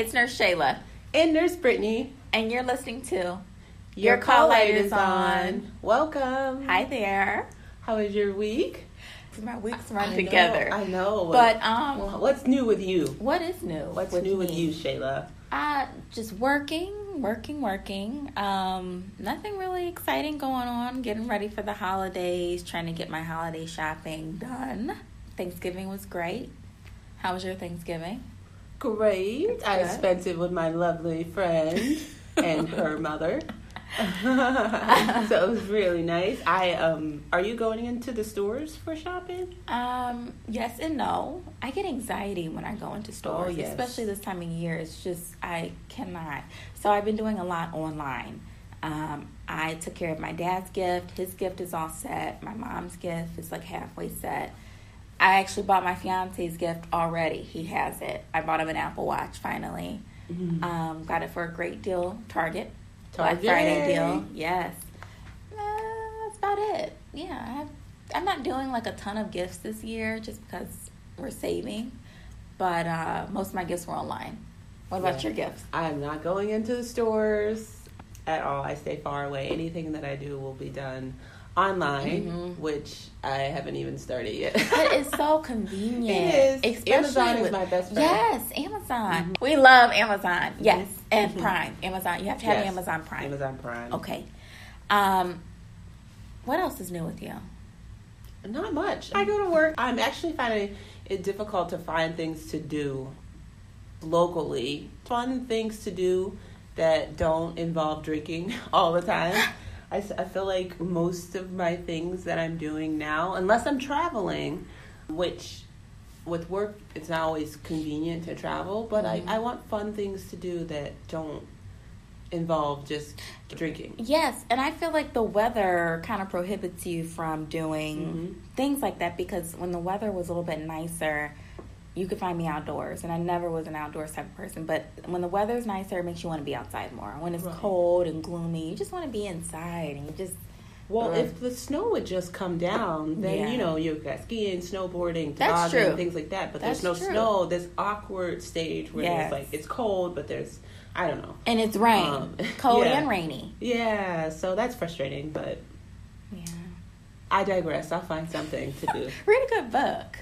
it's Nurse Shayla. And Nurse Brittany. And you're listening to Your, Your Call Light is on. Welcome. Hi there. How was your week? My weeks run I together. Know, I know. But um, what's new with you? What is new? What's with new me? with you, Shayla? Uh, just working, working, working. Um, nothing really exciting going on. Getting ready for the holidays. Trying to get my holiday shopping done. Thanksgiving was great. How was your Thanksgiving? Great. I spent it with my lovely friend and her mother. so it was really nice. I um are you going into the stores for shopping? Um yes and no. I get anxiety when I go into stores, oh, yes. especially this time of year. It's just I cannot. So I've been doing a lot online. Um, I took care of my dad's gift. His gift is all set. My mom's gift is like halfway set. I actually bought my fiance's gift already. He has it. I bought him an Apple Watch finally. Mm-hmm. Um, got it for a great deal. Target. Target. Black Friday deal. Yes. Uh, that's about it. Yeah. I am not doing like a ton of gifts this year just because we're saving. But uh, most of my gifts were online. What about yeah. your gifts? I am not going into the stores at all. I stay far away. Anything that I do will be done online, mm-hmm. which I haven't even started yet. it is so convenient. It is. Especially Amazon is my best friend. Yes, Amazon. Mm-hmm. We love Amazon. Yes, mm-hmm. and mm-hmm. Prime. Amazon. You have to have yes. Amazon Prime. Amazon Prime. Okay. Um, what else is new with you? Not much. I go to work. I'm actually finding it difficult to find things to do locally. Fun things to do that don't involve drinking all the time. I, I feel like most of my things that I'm doing now, unless I'm traveling, which with work it's not always convenient to travel, but mm-hmm. I, I want fun things to do that don't involve just drinking. Yes, and I feel like the weather kind of prohibits you from doing mm-hmm. things like that because when the weather was a little bit nicer, you could find me outdoors and i never was an outdoors type of person but when the weather's nicer it makes you want to be outside more when it's right. cold and gloomy you just want to be inside and you just well, if the snow would just come down, then yeah. you know you've got skiing, snowboarding, toboggan, things like that. But That's there's no true. snow. This awkward stage where yes. it's like it's cold, but there's I don't know, and it's rain, um, cold yeah. and rainy. Yeah, so that's frustrating. But yeah, I digress. I'll find something to do. Read a good book.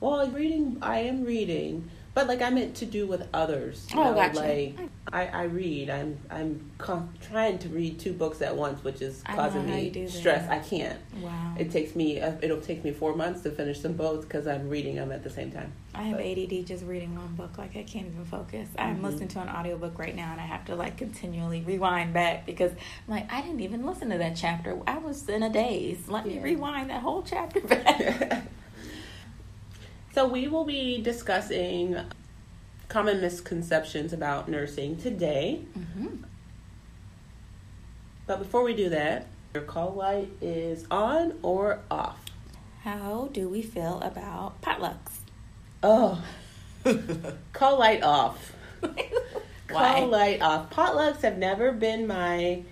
Well, reading, I am reading, but like I meant to do with others. oh, know? gotcha. Like I, I read. I'm I'm co- trying to read two books at once, which is causing me stress. I can't. Wow. It takes me. Uh, it'll take me four months to finish them both because I'm reading them at the same time. I have but. ADD just reading one book. Like I can't even focus. Mm-hmm. I'm listening to an audiobook right now, and I have to like continually rewind back because I'm like I didn't even listen to that chapter. I was in a daze. Let yeah. me rewind that whole chapter back. So, we will be discussing common misconceptions about nursing today. Mm-hmm. But before we do that, your call light is on or off? How do we feel about potlucks? Oh, call light off. call light off. Potlucks have never been my.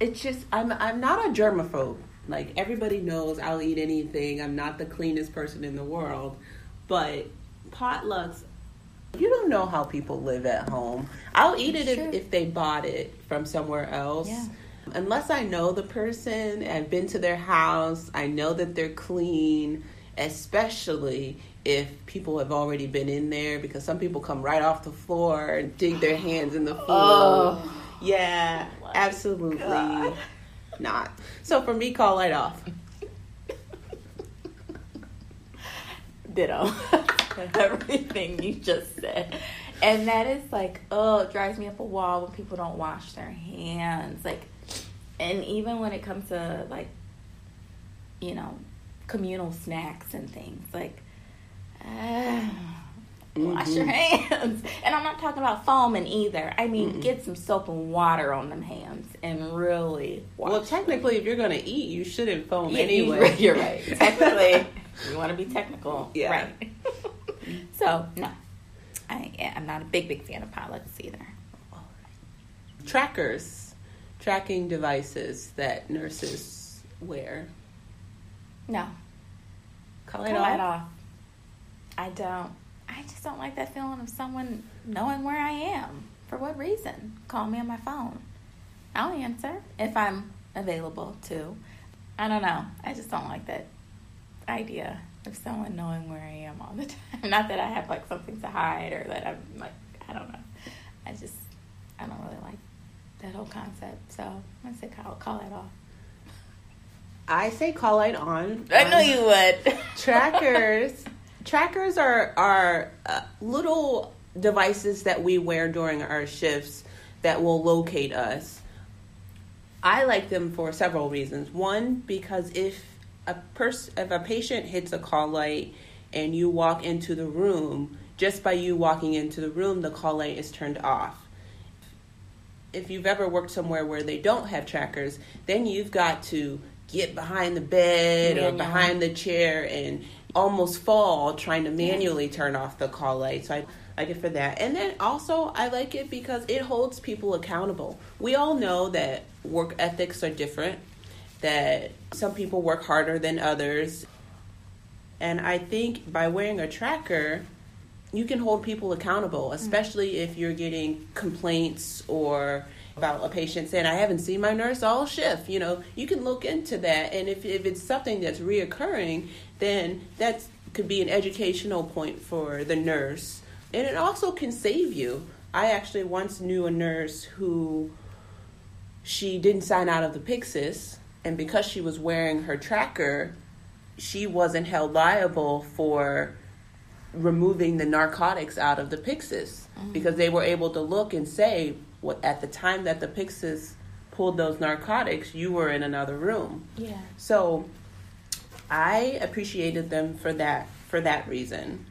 It's just I'm I'm not a germaphobe. Like everybody knows I'll eat anything. I'm not the cleanest person in the world, but potlucks you don't know how people live at home. I'll eat it if, if, they bought it from somewhere else. Yeah. Unless I know the person, I've been to their house, I know that they're clean, especially if people have already been in there because some people come right off the floor and dig their hands in the food. Oh. Yeah, oh absolutely. God not. So for me, call light off. Ditto. Everything you just said. And that is like, oh, it drives me up a wall when people don't wash their hands. Like, and even when it comes to like, you know, communal snacks and things, like, uh, Mm-hmm. Wash your mm-hmm. hands. And I'm not talking about foaming either. I mean, mm get some soap and water on them hands and really wash. Well, technically, them. if you're going to eat, you shouldn't foam yeah, anyway. You're right. Technically, you want to be technical. Yeah. Right. so, no. I, I'm not a big, big fan of pilots either. Trackers, tracking devices that nurses wear. No. Call it off. off. I don't. I just don't like that feeling of someone knowing where I am. For what reason? Call me on my phone. I'll answer if I'm available to. I don't know. I just don't like that idea of someone knowing where I am all the time. Not that I have like something to hide or that I'm like I don't know. I just I don't really like that whole concept. So I'm gonna say call call it off. I say call it on. I know um, you would. trackers. trackers are are uh, little devices that we wear during our shifts that will locate us. I like them for several reasons. One, because if a person, if a patient hits a call light and you walk into the room, just by you walking into the room, the call light is turned off. If you've ever worked somewhere where they don't have trackers, then you've got to get behind the bed yeah, or behind the chair and almost fall trying to manually turn off the call light. So I like it for that. And then also I like it because it holds people accountable. We all know that work ethics are different, that some people work harder than others. And I think by wearing a tracker, you can hold people accountable, especially mm-hmm. if you're getting complaints or about a patient saying, I haven't seen my nurse all shift. You know, you can look into that. And if, if it's something that's reoccurring, then that could be an educational point for the nurse. And it also can save you. I actually once knew a nurse who she didn't sign out of the Pyxis, and because she was wearing her tracker, she wasn't held liable for removing the narcotics out of the Pyxis mm-hmm. because they were able to look and say, at the time that the Pyxis pulled those narcotics, you were in another room. Yeah. So I appreciated them for that for that reason.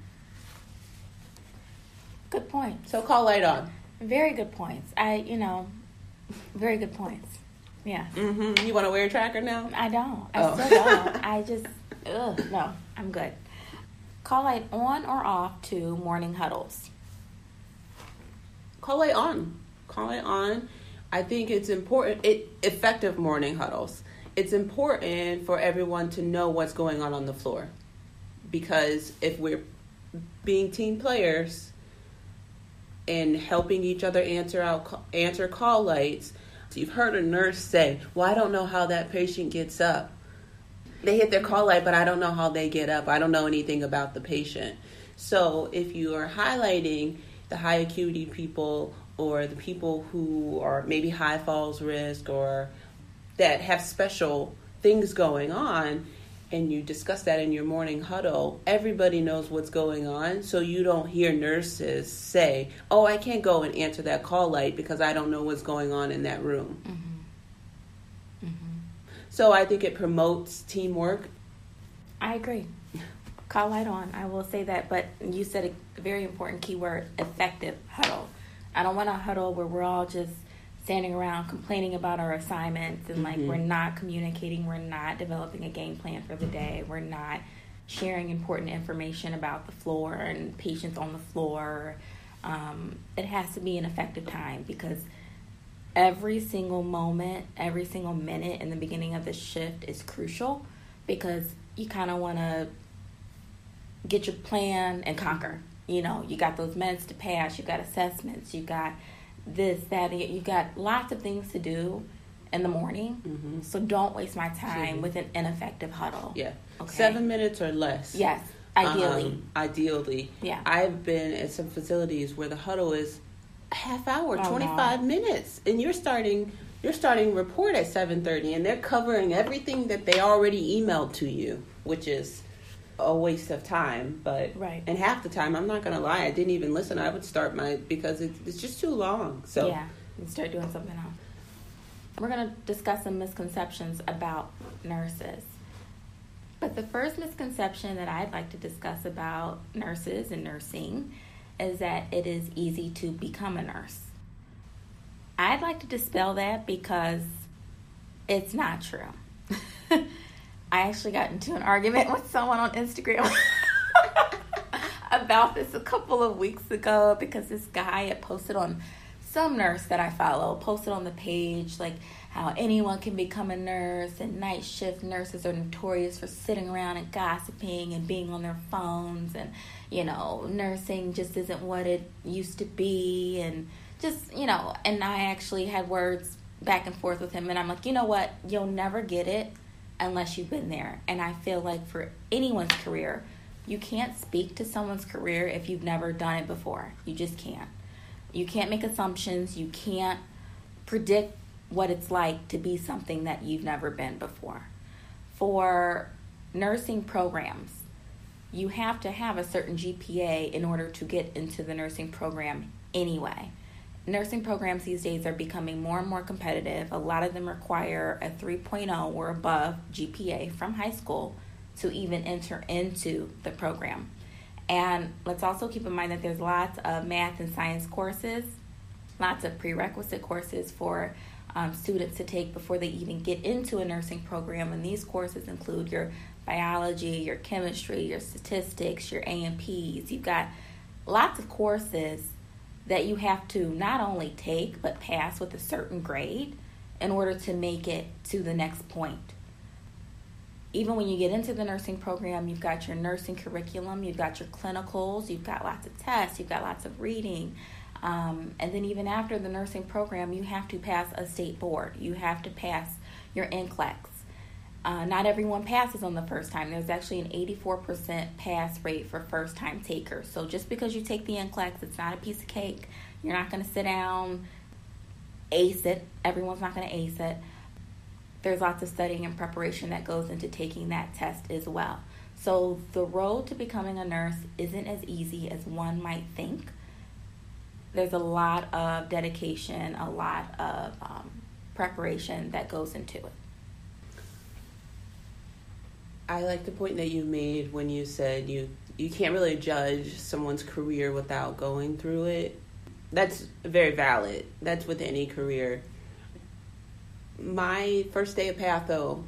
Good point. So call light on. Very good points. I, you know, very good points. Yeah. Mm-hmm. You want to wear a tracker now? I don't. I oh. still don't. I just, ugh, no, I'm good. Call light on or off to morning huddles? Call light on. Call it on. I think it's important. It effective morning huddles it's important for everyone to know what's going on on the floor because if we're being team players and helping each other answer out answer call lights you've heard a nurse say well i don't know how that patient gets up they hit their call light but i don't know how they get up i don't know anything about the patient so if you are highlighting the high acuity people or the people who are maybe high falls risk or that have special things going on and you discuss that in your morning huddle, everybody knows what's going on. So you don't hear nurses say, Oh, I can't go and answer that call light because I don't know what's going on in that room. Mm-hmm. Mm-hmm. So I think it promotes teamwork. I agree. Call light on. I will say that. But you said a very important keyword effective huddle. I don't want a huddle where we're all just standing around complaining about our assignments and like mm-hmm. we're not communicating, we're not developing a game plan for the day, we're not sharing important information about the floor and patients on the floor. Um, it has to be an effective time because every single moment, every single minute in the beginning of the shift is crucial because you kind of want to get your plan and conquer. You know, you got those meds to pass, you got assessments, you got this, that, you've got lots of things to do in the morning. Mm-hmm. So don't waste my time mm-hmm. with an ineffective huddle. Yeah. Okay? Seven minutes or less. Yes. Ideally. Um, ideally. Yeah. I've been at some facilities where the huddle is a half hour, oh, 25 no. minutes. And you're starting you're starting report at 7:30 and they're covering everything that they already emailed to you, which is a waste of time. But right. and half the time, I'm not gonna lie, I didn't even listen. I would start my because it's, it's just too long. So yeah, and start doing something else. We're gonna discuss some misconceptions about nurses. But the first misconception that I'd like to discuss about nurses and nursing is that it is easy to become a nurse. I'd like to dispel that because it's not true. I actually got into an argument with someone on Instagram about this a couple of weeks ago because this guy had posted on some nurse that I follow posted on the page like how anyone can become a nurse and night shift nurses are notorious for sitting around and gossiping and being on their phones and you know nursing just isn't what it used to be and just you know and I actually had words back and forth with him and I'm like you know what? You'll never get it unless you've been there and I feel like for anyone's career you can't speak to someone's career if you've never done it before you just can't you can't make assumptions you can't predict what it's like to be something that you've never been before. For nursing programs, you have to have a certain GPA in order to get into the nursing program anyway. Nursing programs these days are becoming more and more competitive. A lot of them require a 3.0 or above GPA from high school to even enter into the program. And let's also keep in mind that there's lots of math and science courses, lots of prerequisite courses for um, students to take before they even get into a nursing program. And these courses include your biology, your chemistry, your statistics, your A&Ps. You've got lots of courses that you have to not only take but pass with a certain grade in order to make it to the next point. Even when you get into the nursing program, you've got your nursing curriculum, you've got your clinicals, you've got lots of tests, you've got lots of reading, um, and then even after the nursing program, you have to pass a state board. You have to pass your NCLEX. Uh, not everyone passes on the first time. There's actually an 84% pass rate for first time takers. So just because you take the NCLEX, it's not a piece of cake. You're not going to sit down, ace it. Everyone's not going to ace it. There's lots of studying and preparation that goes into taking that test as well. So the road to becoming a nurse isn't as easy as one might think there's a lot of dedication, a lot of um, preparation that goes into it. I like the point that you made when you said you you can't really judge someone's career without going through it. That's very valid. That's with any career. My first day of patho,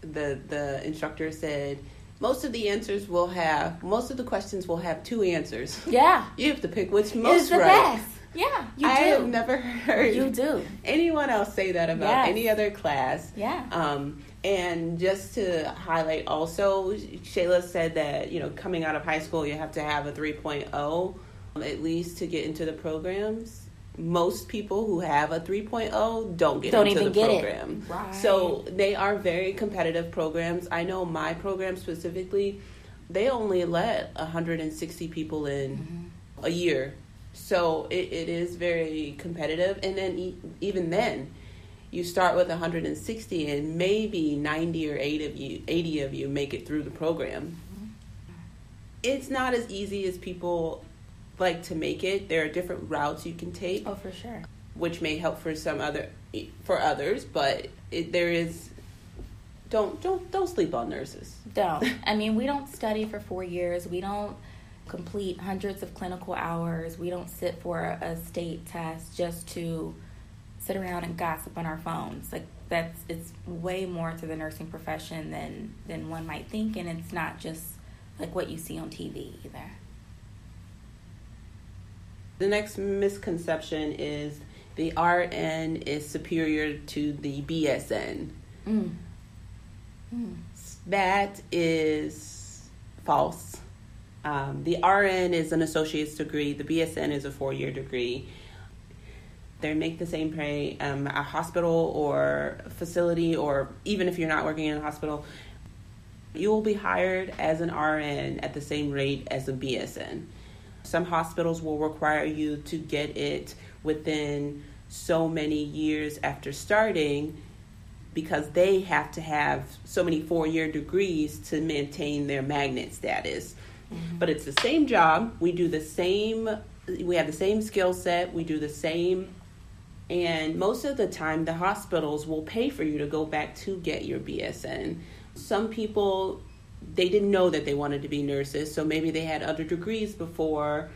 the the instructor said most of the answers will have most of the questions will have two answers. Yeah. you have to pick which most right. Best. Yeah, you I do. have never heard you do anyone else say that about yes. any other class. Yeah. Um, and just to highlight, also, Shayla said that you know coming out of high school, you have to have a 3.0 at least to get into the programs. Most people who have a 3.0 don't get don't into the program. Right. So they are very competitive programs. I know my program specifically, they only let 160 people in mm-hmm. a year so it, it is very competitive. And then e- even then, you start with 160 and maybe 90 or 80 of you 80 of you make it through the program. Mm-hmm. It's not as easy as people like to make it. There are different routes you can take. Oh, for sure. Which may help for some other for others, but it, there is don't don't don't sleep on nurses. Don't. I mean, we don't study for 4 years. We don't complete hundreds of clinical hours. We don't sit for a state test just to sit around and gossip on our phones. Like that's it's way more to the nursing profession than than one might think and it's not just like what you see on TV either. The next misconception is the RN is superior to the BSN. Mm. Mm. That is false. Um, the RN is an associate's degree, the BSN is a four year degree. They make the same pay. Um, a hospital or facility, or even if you're not working in a hospital, you will be hired as an RN at the same rate as a BSN. Some hospitals will require you to get it within so many years after starting because they have to have so many four year degrees to maintain their magnet status. Mm-hmm. But it's the same job. We do the same, we have the same skill set, we do the same. And most of the time, the hospitals will pay for you to go back to get your BSN. Some people, they didn't know that they wanted to be nurses, so maybe they had other degrees before,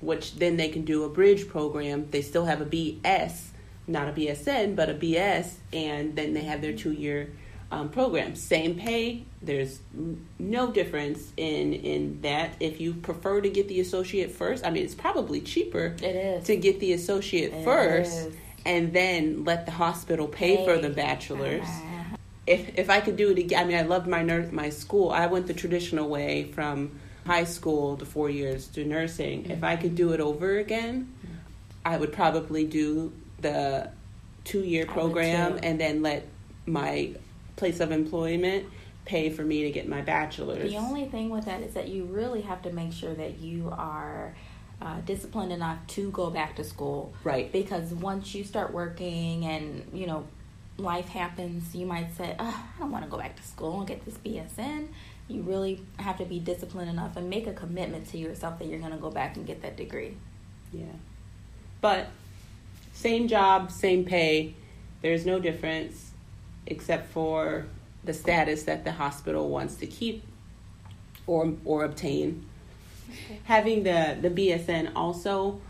which then they can do a bridge program. They still have a BS, not a BSN, but a BS, and then they have their two year um, programs. Same pay. There's no difference in in that. If you prefer to get the associate first, I mean, it's probably cheaper. It is to get the associate it first, is. and then let the hospital pay, pay. for the bachelor's. Uh-huh. If if I could do it again, I mean, I loved my nurse, my school. I went the traditional way from high school to four years to nursing. Mm-hmm. If I could do it over again, I would probably do the two year program and then let my place of employment pay for me to get my bachelor's. The only thing with that is that you really have to make sure that you are uh, disciplined enough to go back to school. Right. Because once you start working and, you know, life happens, you might say, oh, I don't want to go back to school and get this BSN. You really have to be disciplined enough and make a commitment to yourself that you're going to go back and get that degree. Yeah. But same job, same pay. There's no difference except for the status that the hospital wants to keep or or obtain. Okay. Having the the BSN also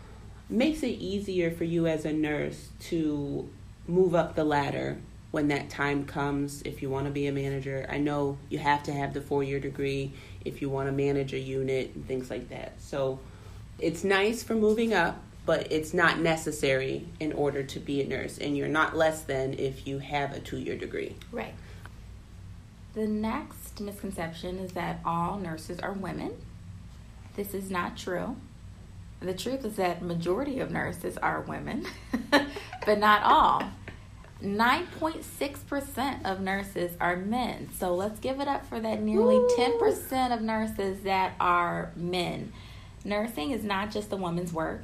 makes it easier for you as a nurse to move up the ladder when that time comes if you want to be a manager. I know you have to have the 4-year degree if you want to manage a unit and things like that. So it's nice for moving up but it's not necessary in order to be a nurse, and you're not less than if you have a two year degree. Right. The next misconception is that all nurses are women. This is not true. The truth is that majority of nurses are women, but not all. 9.6% of nurses are men. So let's give it up for that nearly Ooh. 10% of nurses that are men. Nursing is not just a woman's work.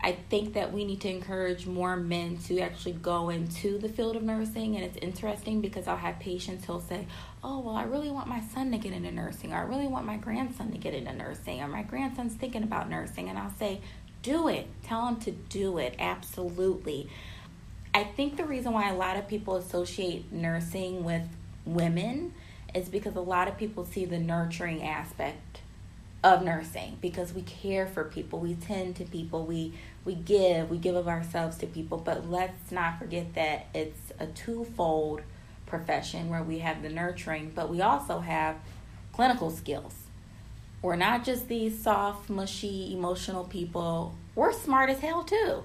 I think that we need to encourage more men to actually go into the field of nursing. And it's interesting because I'll have patients who'll say, Oh, well, I really want my son to get into nursing, or I really want my grandson to get into nursing, or my grandson's thinking about nursing. And I'll say, Do it. Tell him to do it. Absolutely. I think the reason why a lot of people associate nursing with women is because a lot of people see the nurturing aspect of nursing because we care for people. We tend to people. We we give we give of ourselves to people. But let's not forget that it's a twofold profession where we have the nurturing but we also have clinical skills. We're not just these soft mushy emotional people. We're smart as hell too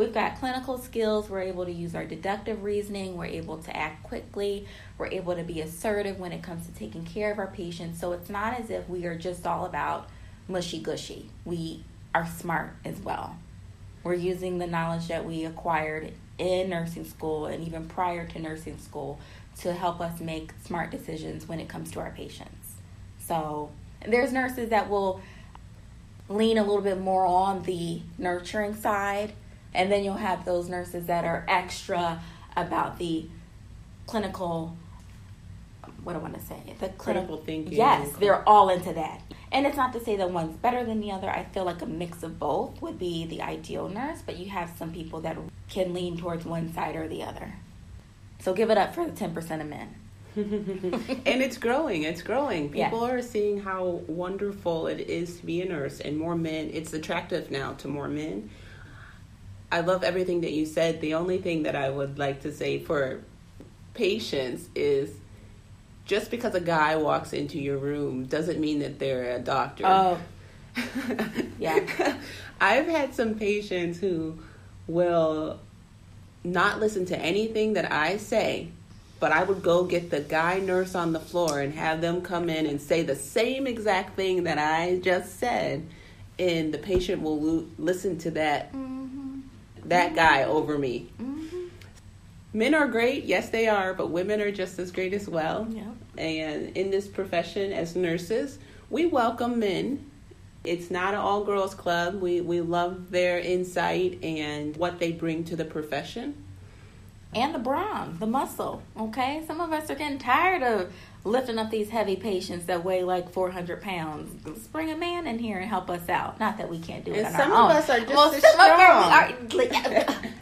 We've got clinical skills. We're able to use our deductive reasoning. We're able to act quickly. We're able to be assertive when it comes to taking care of our patients. So it's not as if we are just all about mushy gushy. We are smart as well. We're using the knowledge that we acquired in nursing school and even prior to nursing school to help us make smart decisions when it comes to our patients. So there's nurses that will lean a little bit more on the nurturing side and then you'll have those nurses that are extra about the clinical what do I want to say? The clinical thinking. Yes, they're all into that. And it's not to say that one's better than the other. I feel like a mix of both would be the ideal nurse, but you have some people that can lean towards one side or the other. So give it up for the 10% of men. and it's growing. It's growing. People are seeing how wonderful it is to be a nurse, and more men. It's attractive now to more men I love everything that you said. The only thing that I would like to say for patients is just because a guy walks into your room doesn't mean that they're a doctor. Oh. yeah. I've had some patients who will not listen to anything that I say, but I would go get the guy nurse on the floor and have them come in and say the same exact thing that I just said, and the patient will lo- listen to that. Mm that guy over me. Mm-hmm. Men are great, yes, they are, but women are just as great as well. Yeah. And in this profession as nurses, we welcome men. It's not an all girls club. We, we love their insight and what they bring to the profession. And the brawn, the muscle, okay? Some of us are getting tired of lifting up these heavy patients that weigh like 400 pounds. Let's bring a man in here and help us out. Not that we can't do it and some of own. us are just well, strong.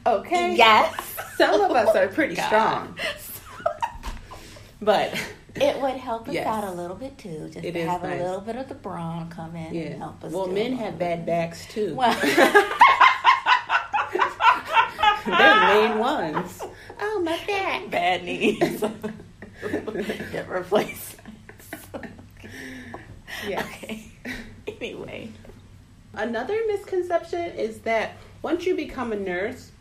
Are, okay. Yes. Some of us are pretty oh, strong. but it would help us yes. out a little bit too, just it to have nice. a little bit of the brawn come in yeah. and help us. Well, men have bad backs too. Well. They're main ones. Oh, my back. Bad knees. Replacements. yeah. Okay. Anyway. Another misconception is that once you become a nurse,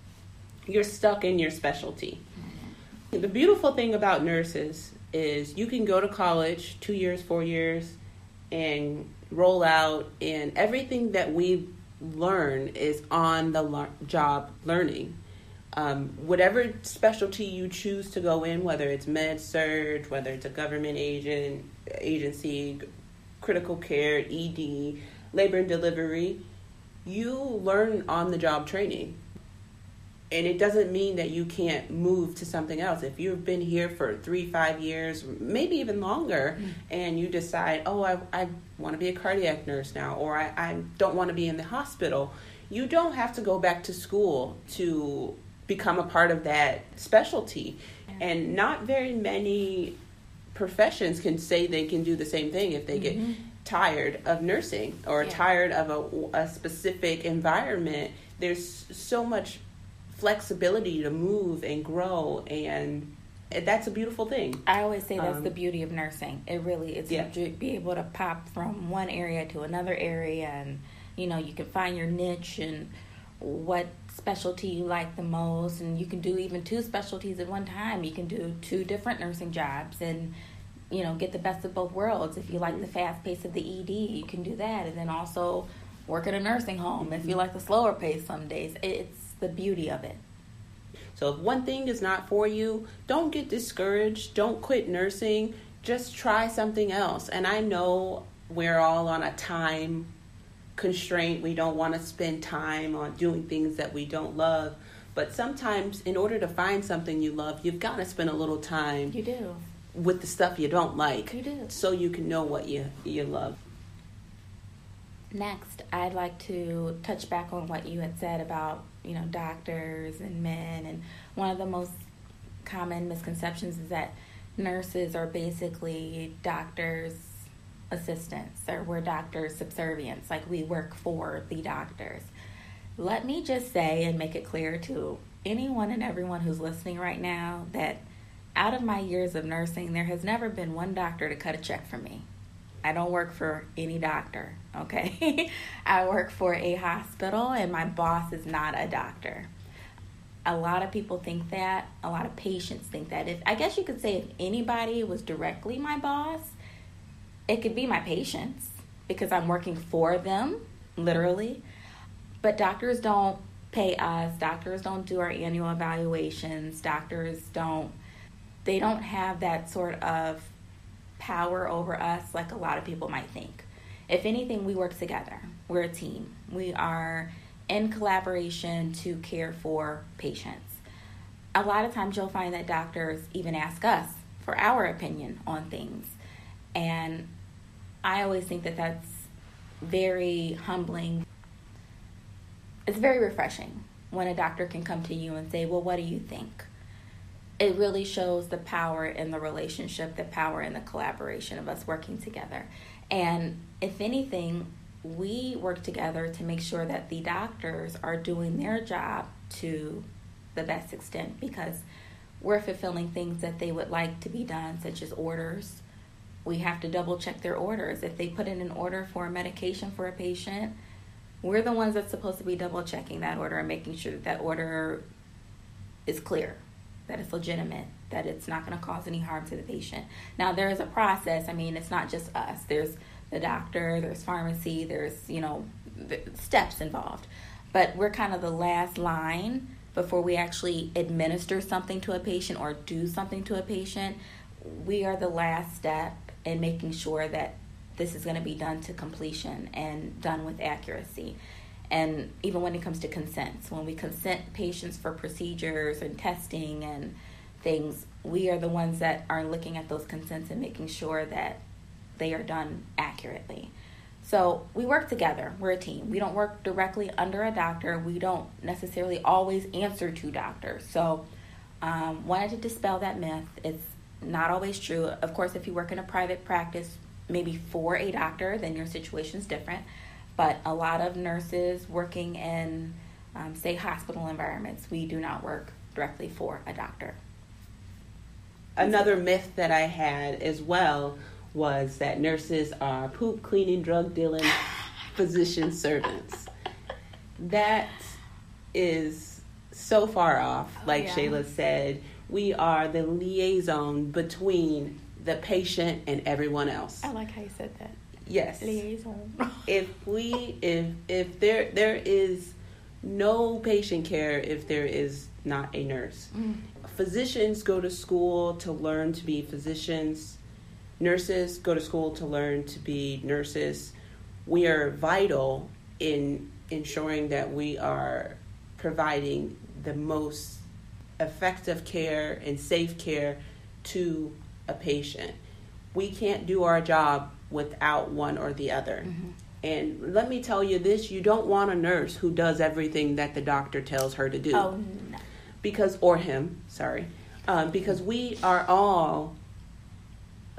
you're stuck in your specialty. The beautiful thing about nurses is you can go to college two years, four years, and roll out, and everything that we learn is on the job learning. Um, whatever specialty you choose to go in, whether it's med surg, whether it's a government agent agency, critical care, ED, labor and delivery, you learn on the job training. And it doesn't mean that you can't move to something else. If you've been here for three, five years, maybe even longer, mm-hmm. and you decide, oh, I, I want to be a cardiac nurse now, or I, I don't want to be in the hospital, you don't have to go back to school to become a part of that specialty. Yeah. And not very many professions can say they can do the same thing if they mm-hmm. get tired of nursing or yeah. tired of a, a specific environment. There's so much flexibility to move and grow and that's a beautiful thing. I always say that's um, the beauty of nursing. It really is yeah. to be able to pop from one area to another area and you know, you can find your niche and what specialty you like the most and you can do even two specialties at one time. You can do two different nursing jobs and you know, get the best of both worlds. If you like the fast pace of the ED, you can do that. And then also work at a nursing home. If you mm-hmm. like the slower pace some days, it's the beauty of it. So if one thing is not for you, don't get discouraged. Don't quit nursing. Just try something else. And I know we're all on a time constraint. We don't want to spend time on doing things that we don't love. But sometimes, in order to find something you love, you've got to spend a little time. You do with the stuff you don't like. You do. So you can know what you you love. Next, I'd like to touch back on what you had said about, you know, doctors and men and one of the most common misconceptions is that nurses are basically doctors assistants or we're doctors subservients like we work for the doctors let me just say and make it clear to anyone and everyone who's listening right now that out of my years of nursing, there has never been one doctor to cut a check for me. I don't work for any doctor, okay? I work for a hospital and my boss is not a doctor. A lot of people think that, a lot of patients think that. If I guess you could say if anybody was directly my boss, it could be my patients because I'm working for them, literally. But doctors don't pay us, doctors don't do our annual evaluations, doctors don't they don't have that sort of power over us like a lot of people might think. If anything, we work together. We're a team. We are in collaboration to care for patients. A lot of times you'll find that doctors even ask us for our opinion on things. And I always think that that's very humbling. It's very refreshing when a doctor can come to you and say, Well, what do you think? it really shows the power in the relationship, the power in the collaboration of us working together. And if anything, we work together to make sure that the doctors are doing their job to the best extent because we're fulfilling things that they would like to be done, such as orders. We have to double check their orders. If they put in an order for a medication for a patient, we're the ones that's supposed to be double checking that order and making sure that that order is clear that it's legitimate, that it's not going to cause any harm to the patient. Now, there is a process. I mean, it's not just us. There's the doctor, there's pharmacy, there's, you know, steps involved. But we're kind of the last line before we actually administer something to a patient or do something to a patient. We are the last step in making sure that this is going to be done to completion and done with accuracy. And even when it comes to consents when we consent patients for procedures and testing and things we are the ones that are looking at those consents and making sure that they are done accurately. So we work together. We're a team. We don't work directly under a doctor. We don't necessarily always answer to doctors. So um, wanted to dispel that myth. It's not always true of course if you work in a private practice maybe for a doctor then your situation is different but a lot of nurses working in, um, say, hospital environments, we do not work directly for a doctor. another myth that I had as well was that nurses are poop cleaning, drug dealing physician servants. That is so far off. Oh, like yeah. Shayla said, we are the liaison between the patient and everyone else. I like how you said that. Yes. Liaison. if we if if there there is no patient care if there is not a nurse. Mm. Physicians go to school to learn to be physicians. Nurses go to school to learn to be nurses. We are vital in ensuring that we are providing the most effective care and safe care to a patient. We can't do our job without one or the other. Mm-hmm. And let me tell you this you don't want a nurse who does everything that the doctor tells her to do. Oh, no. Because, or him, sorry. Um, because we are all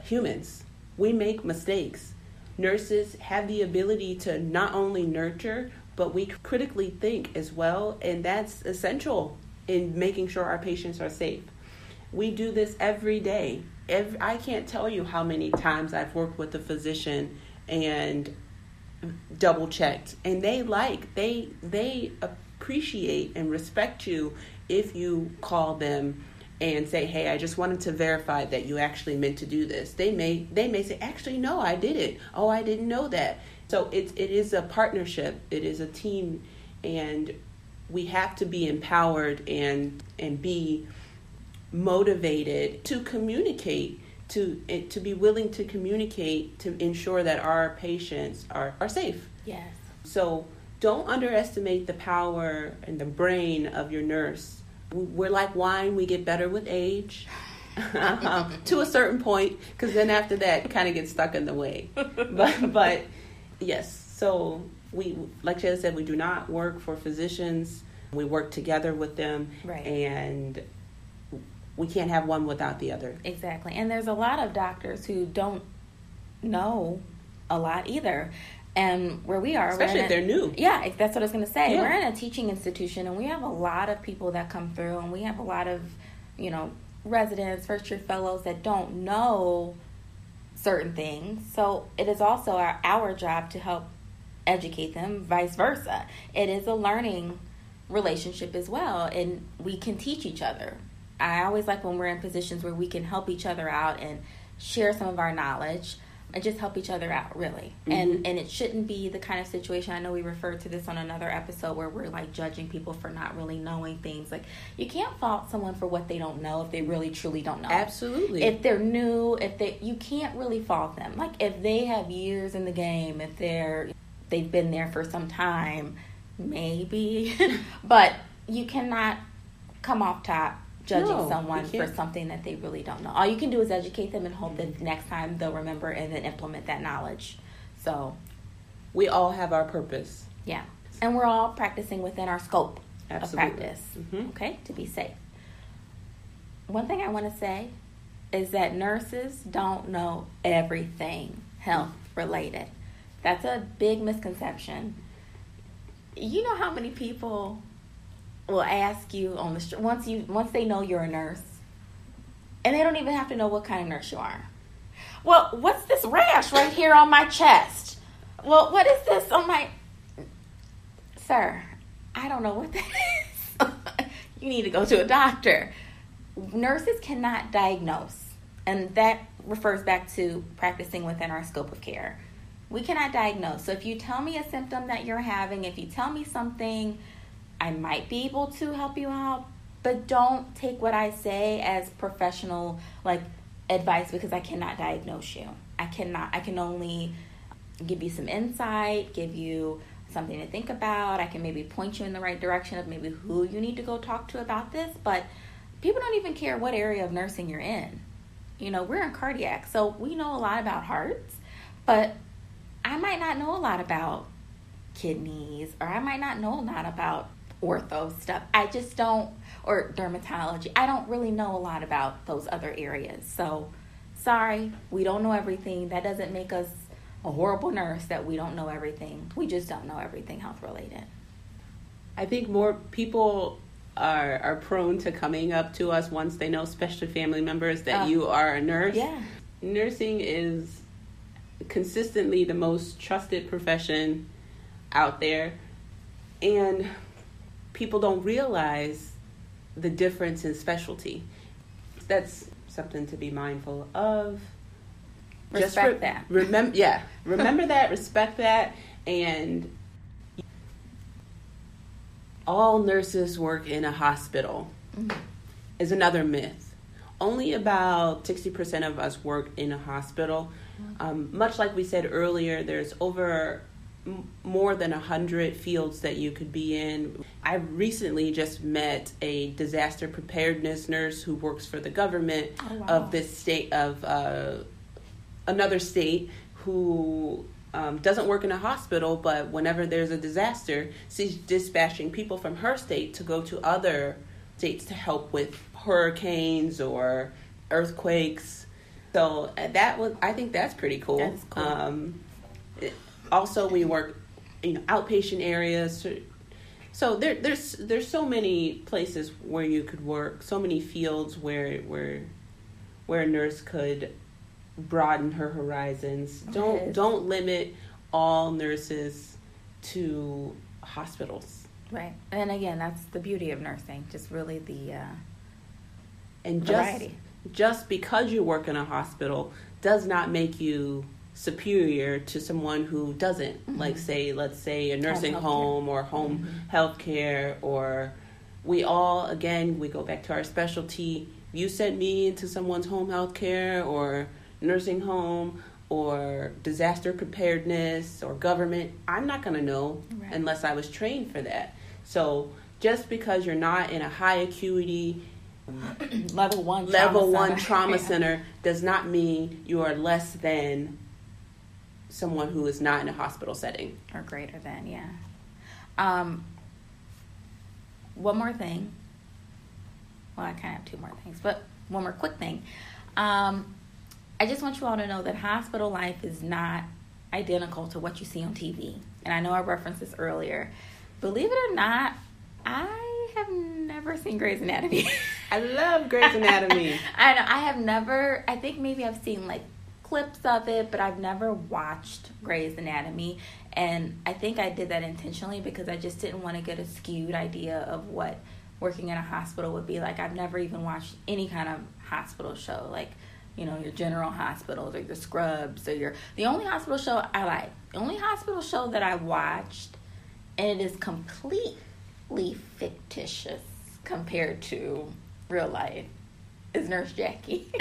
humans. We make mistakes. Nurses have the ability to not only nurture, but we critically think as well, and that's essential in making sure our patients are safe. We do this every day. Every, I can't tell you how many times I've worked with a physician and double checked. And they like they they appreciate and respect you if you call them and say hey i just wanted to verify that you actually meant to do this. They may they may say actually no i did it. Oh i didn't know that. So it, it is a partnership. It is a team. And we have to be empowered and and be motivated to communicate to eh, to be willing to communicate to ensure that our patients are, are safe. Yes. So don't underestimate the power and the brain of your nurse. We're like wine, we get better with age. to a certain point, because then after that, it kind of gets stuck in the way. But, but yes, so we, like Shayla said, we do not work for physicians. We work together with them, right. and we can't have one without the other. Exactly. And there's a lot of doctors who don't know a lot either. And where we are, especially if they're new. Yeah, that's what I was going to say. Yeah. We're in a teaching institution, and we have a lot of people that come through, and we have a lot of, you know, residents, first year fellows that don't know certain things. So it is also our, our job to help educate them, vice versa. It is a learning relationship as well, and we can teach each other. I always like when we're in positions where we can help each other out and share some of our knowledge and just help each other out really mm-hmm. and and it shouldn't be the kind of situation i know we referred to this on another episode where we're like judging people for not really knowing things like you can't fault someone for what they don't know if they really truly don't know absolutely if they're new if they you can't really fault them like if they have years in the game if they're they've been there for some time maybe but you cannot come off top judging no, someone for something that they really don't know. All you can do is educate them and hope that next time they'll remember and then implement that knowledge. So, we all have our purpose. Yeah. And we're all practicing within our scope Absolutely. of practice. Mm-hmm. Okay? To be safe. One thing I want to say is that nurses don't know everything health related. That's a big misconception. You know how many people will ask you on the street once you once they know you're a nurse, and they don't even have to know what kind of nurse you are. Well, what's this rash right here on my chest? Well, what is this on my sir? I don't know what that is. you need to go to a doctor. Nurses cannot diagnose, and that refers back to practicing within our scope of care. We cannot diagnose. So if you tell me a symptom that you're having, if you tell me something I might be able to help you out, but don't take what I say as professional like advice because I cannot diagnose you. I cannot I can only give you some insight, give you something to think about. I can maybe point you in the right direction of maybe who you need to go talk to about this, but people don't even care what area of nursing you're in. You know, we're in cardiac, so we know a lot about hearts, but I might not know a lot about kidneys or I might not know a lot about ortho stuff. I just don't, or dermatology. I don't really know a lot about those other areas. So, sorry, we don't know everything. That doesn't make us a horrible nurse that we don't know everything. We just don't know everything health related. I think more people are are prone to coming up to us once they know, especially family members, that uh, you are a nurse. Yeah. Nursing is consistently the most trusted profession out there. And people don't realize the difference in specialty. That's something to be mindful of. Respect re- that. Remember, yeah, remember that. Respect that, and all nurses work in a hospital mm-hmm. is another myth. Only about 60% of us work in a hospital. Mm-hmm. Um, much like we said earlier, there's over m- more than 100 fields that you could be in. I recently just met a disaster preparedness nurse who works for the government oh, wow. of this state of uh, another state who um, doesn't work in a hospital, but whenever there's a disaster, she's dispatching people from her state to go to other states to help with hurricanes or earthquakes. So uh, that was, I think that's pretty cool. That's cool. Um, also, we work, you know, outpatient areas. So there, there's there's so many places where you could work, so many fields where where where a nurse could broaden her horizons. Don't yes. don't limit all nurses to hospitals. Right. And again, that's the beauty of nursing, just really the uh, and just variety. just because you work in a hospital does not make you superior to someone who doesn't. Mm-hmm. Like say let's say a nursing home, home or home mm-hmm. health care or we all again we go back to our specialty. You sent me into someone's home health care or nursing home or disaster preparedness or government, I'm not going to know right. unless I was trained for that. So just because you're not in a high acuity level one level trauma one center. trauma yeah. center does not mean you are less than someone who is not in a hospital setting or greater than yeah. Um, one more thing. Well, I kind of have two more things, but one more quick thing. Um, I just want you all to know that hospital life is not identical to what you see on TV. And I know I referenced this earlier. Believe it or not, I have never seen Grey's Anatomy. I love Grey's Anatomy. I know. I have never, I think maybe I've seen like clips of it, but I've never watched Grey's Anatomy. And I think I did that intentionally because I just didn't want to get a skewed idea of what working in a hospital would be like. I've never even watched any kind of hospital show. Like, you know, your general hospitals or your scrubs or your the only hospital show I like, the only hospital show that I watched and it is completely fictitious compared to real life is Nurse Jackie.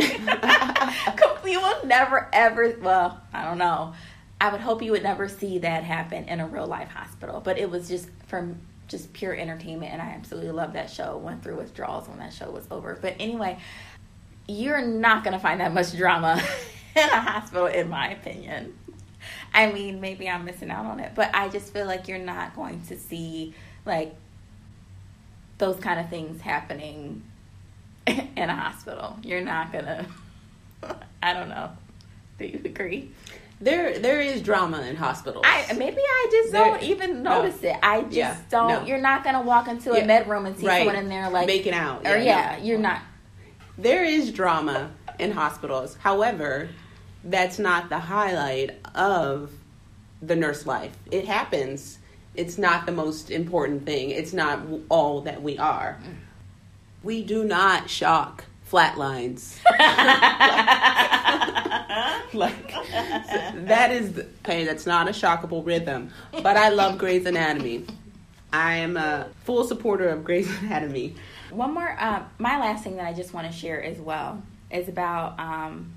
you will never ever well, I don't know. I would hope you would never see that happen in a real life hospital. But it was just from just pure entertainment and I absolutely love that show. Went through withdrawals when that show was over. But anyway, you're not going to find that much drama in a hospital, in my opinion. I mean, maybe I'm missing out on it, but I just feel like you're not going to see like those kind of things happening in a hospital. You're not gonna. I don't know. Do you agree? There, there is drama in hospitals. I maybe I just there, don't even notice no. it. I just yeah, don't. No. You're not gonna walk into a yeah. med room and see right. someone in there like making out. Or yeah, no. you're not there is drama in hospitals. However, that's not the highlight of the nurse life. It happens. It's not the most important thing. It's not all that we are. We do not shock flatlines. like that is okay. That's not a shockable rhythm. But I love Grey's Anatomy. I am a full supporter of Grey's Anatomy. One more, uh, my last thing that I just want to share as well is about um,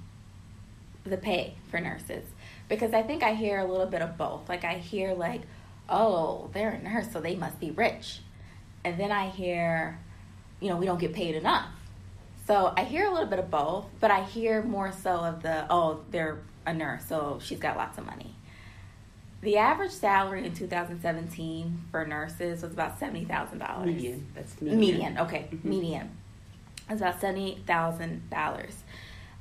the pay for nurses because I think I hear a little bit of both. Like I hear like, oh, they're a nurse, so they must be rich, and then I hear, you know, we don't get paid enough. So I hear a little bit of both, but I hear more so of the, oh, they're a nurse, so she's got lots of money. The average salary in 2017 for nurses was about seventy thousand dollars. Median. That's median. Median. Okay, mm-hmm. median. It's about seventy thousand dollars.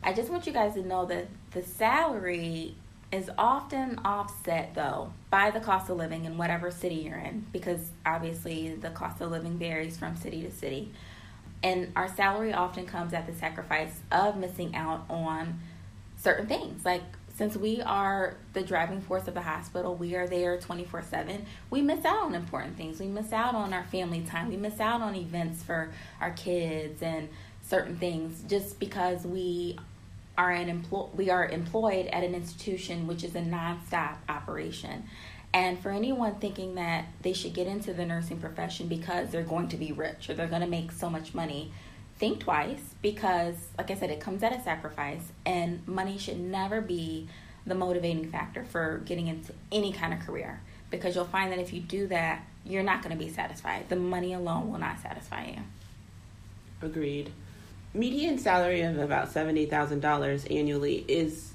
I just want you guys to know that the salary is often offset though by the cost of living in whatever city you're in because obviously the cost of living varies from city to city. And our salary often comes at the sacrifice of missing out on certain things. Like since we are the driving force of the hospital, we are there 24 7. We miss out on important things. We miss out on our family time. We miss out on events for our kids and certain things just because we are an employ we are employed at an institution which is a nonstop operation. And for anyone thinking that they should get into the nursing profession because they're going to be rich or they're going to make so much money, think twice because, like I said, it comes at a sacrifice, and money should never be the motivating factor for getting into any kind of career because you'll find that if you do that, you're not going to be satisfied. The money alone will not satisfy you. Agreed median salary of about seventy thousand dollars annually is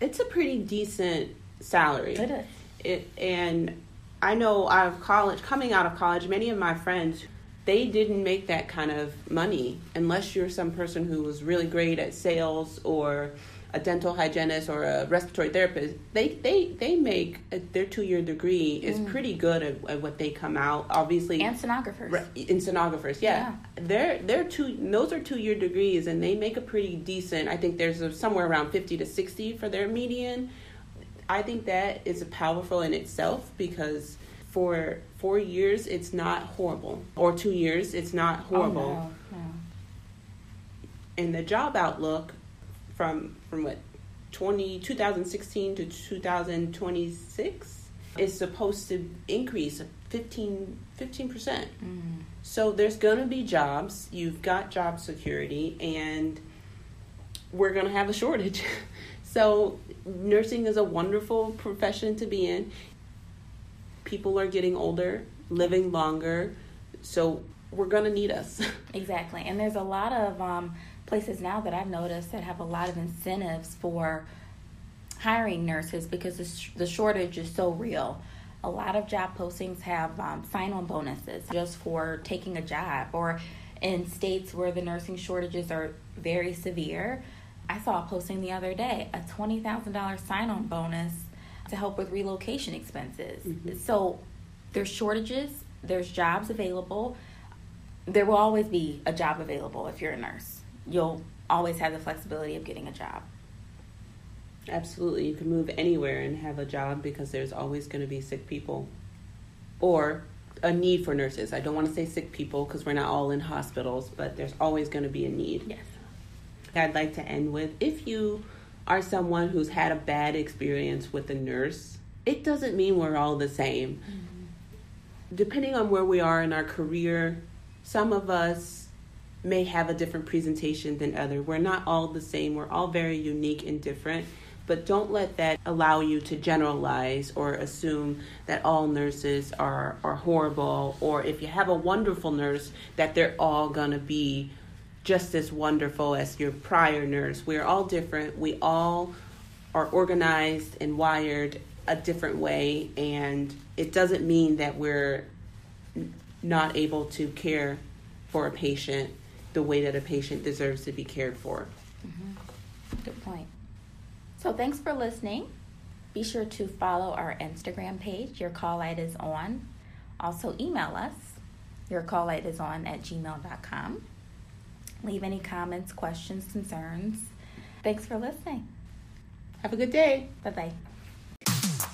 it's a pretty decent salary. It is. It, and I know out of college, coming out of college, many of my friends they didn't make that kind of money unless you're some person who was really great at sales or a dental hygienist or a respiratory therapist, they they they make a, their two year degree is mm. pretty good at, at, what they come out. Obviously, and sonographers. Re, in sonographers, yeah. yeah. They're they're two. Those are two year degrees, and they make a pretty decent. I think there's a, somewhere around fifty to sixty for their median. I think that is powerful in itself because for four years it's not horrible, or two years it's not horrible. Oh, no, no. And the job outlook from from what 20, 2016 to 2026 is supposed to increase 15 percent. Mm. So there's going to be jobs. You've got job security, and we're going to have a shortage. so nursing is a wonderful profession to be in. People are getting older, living longer, so we're going to need us. exactly, and there's a lot of um, places now that I've noticed that have a lot of incentives for hiring nurses because the, sh- the shortage is so real. A lot of job postings have um, sign on bonuses just for taking a job, or in states where the nursing shortages are very severe. I saw a posting the other day a $20,000 sign on bonus to help with relocation expenses. Mm-hmm. So there's shortages, there's jobs available. There will always be a job available if you're a nurse you'll always have the flexibility of getting a job. Absolutely. You can move anywhere and have a job because there's always going to be sick people or a need for nurses. I don't want to say sick people because we're not all in hospitals, but there's always going to be a need. Yes. I'd like to end with if you are someone who's had a bad experience with a nurse, it doesn't mean we're all the same. Mm-hmm. Depending on where we are in our career, some of us may have a different presentation than other. We're not all the same. We're all very unique and different. But don't let that allow you to generalize or assume that all nurses are, are horrible, or if you have a wonderful nurse, that they're all to be just as wonderful as your prior nurse. We're all different. We all are organized and wired a different way, and it doesn't mean that we're not able to care for a patient the way that a patient deserves to be cared for. Mm-hmm. Good point. So, thanks for listening. Be sure to follow our Instagram page. Your call light is on. Also, email us. Your call light is on at gmail.com. Leave any comments, questions, concerns. Thanks for listening. Have a good day. Bye bye.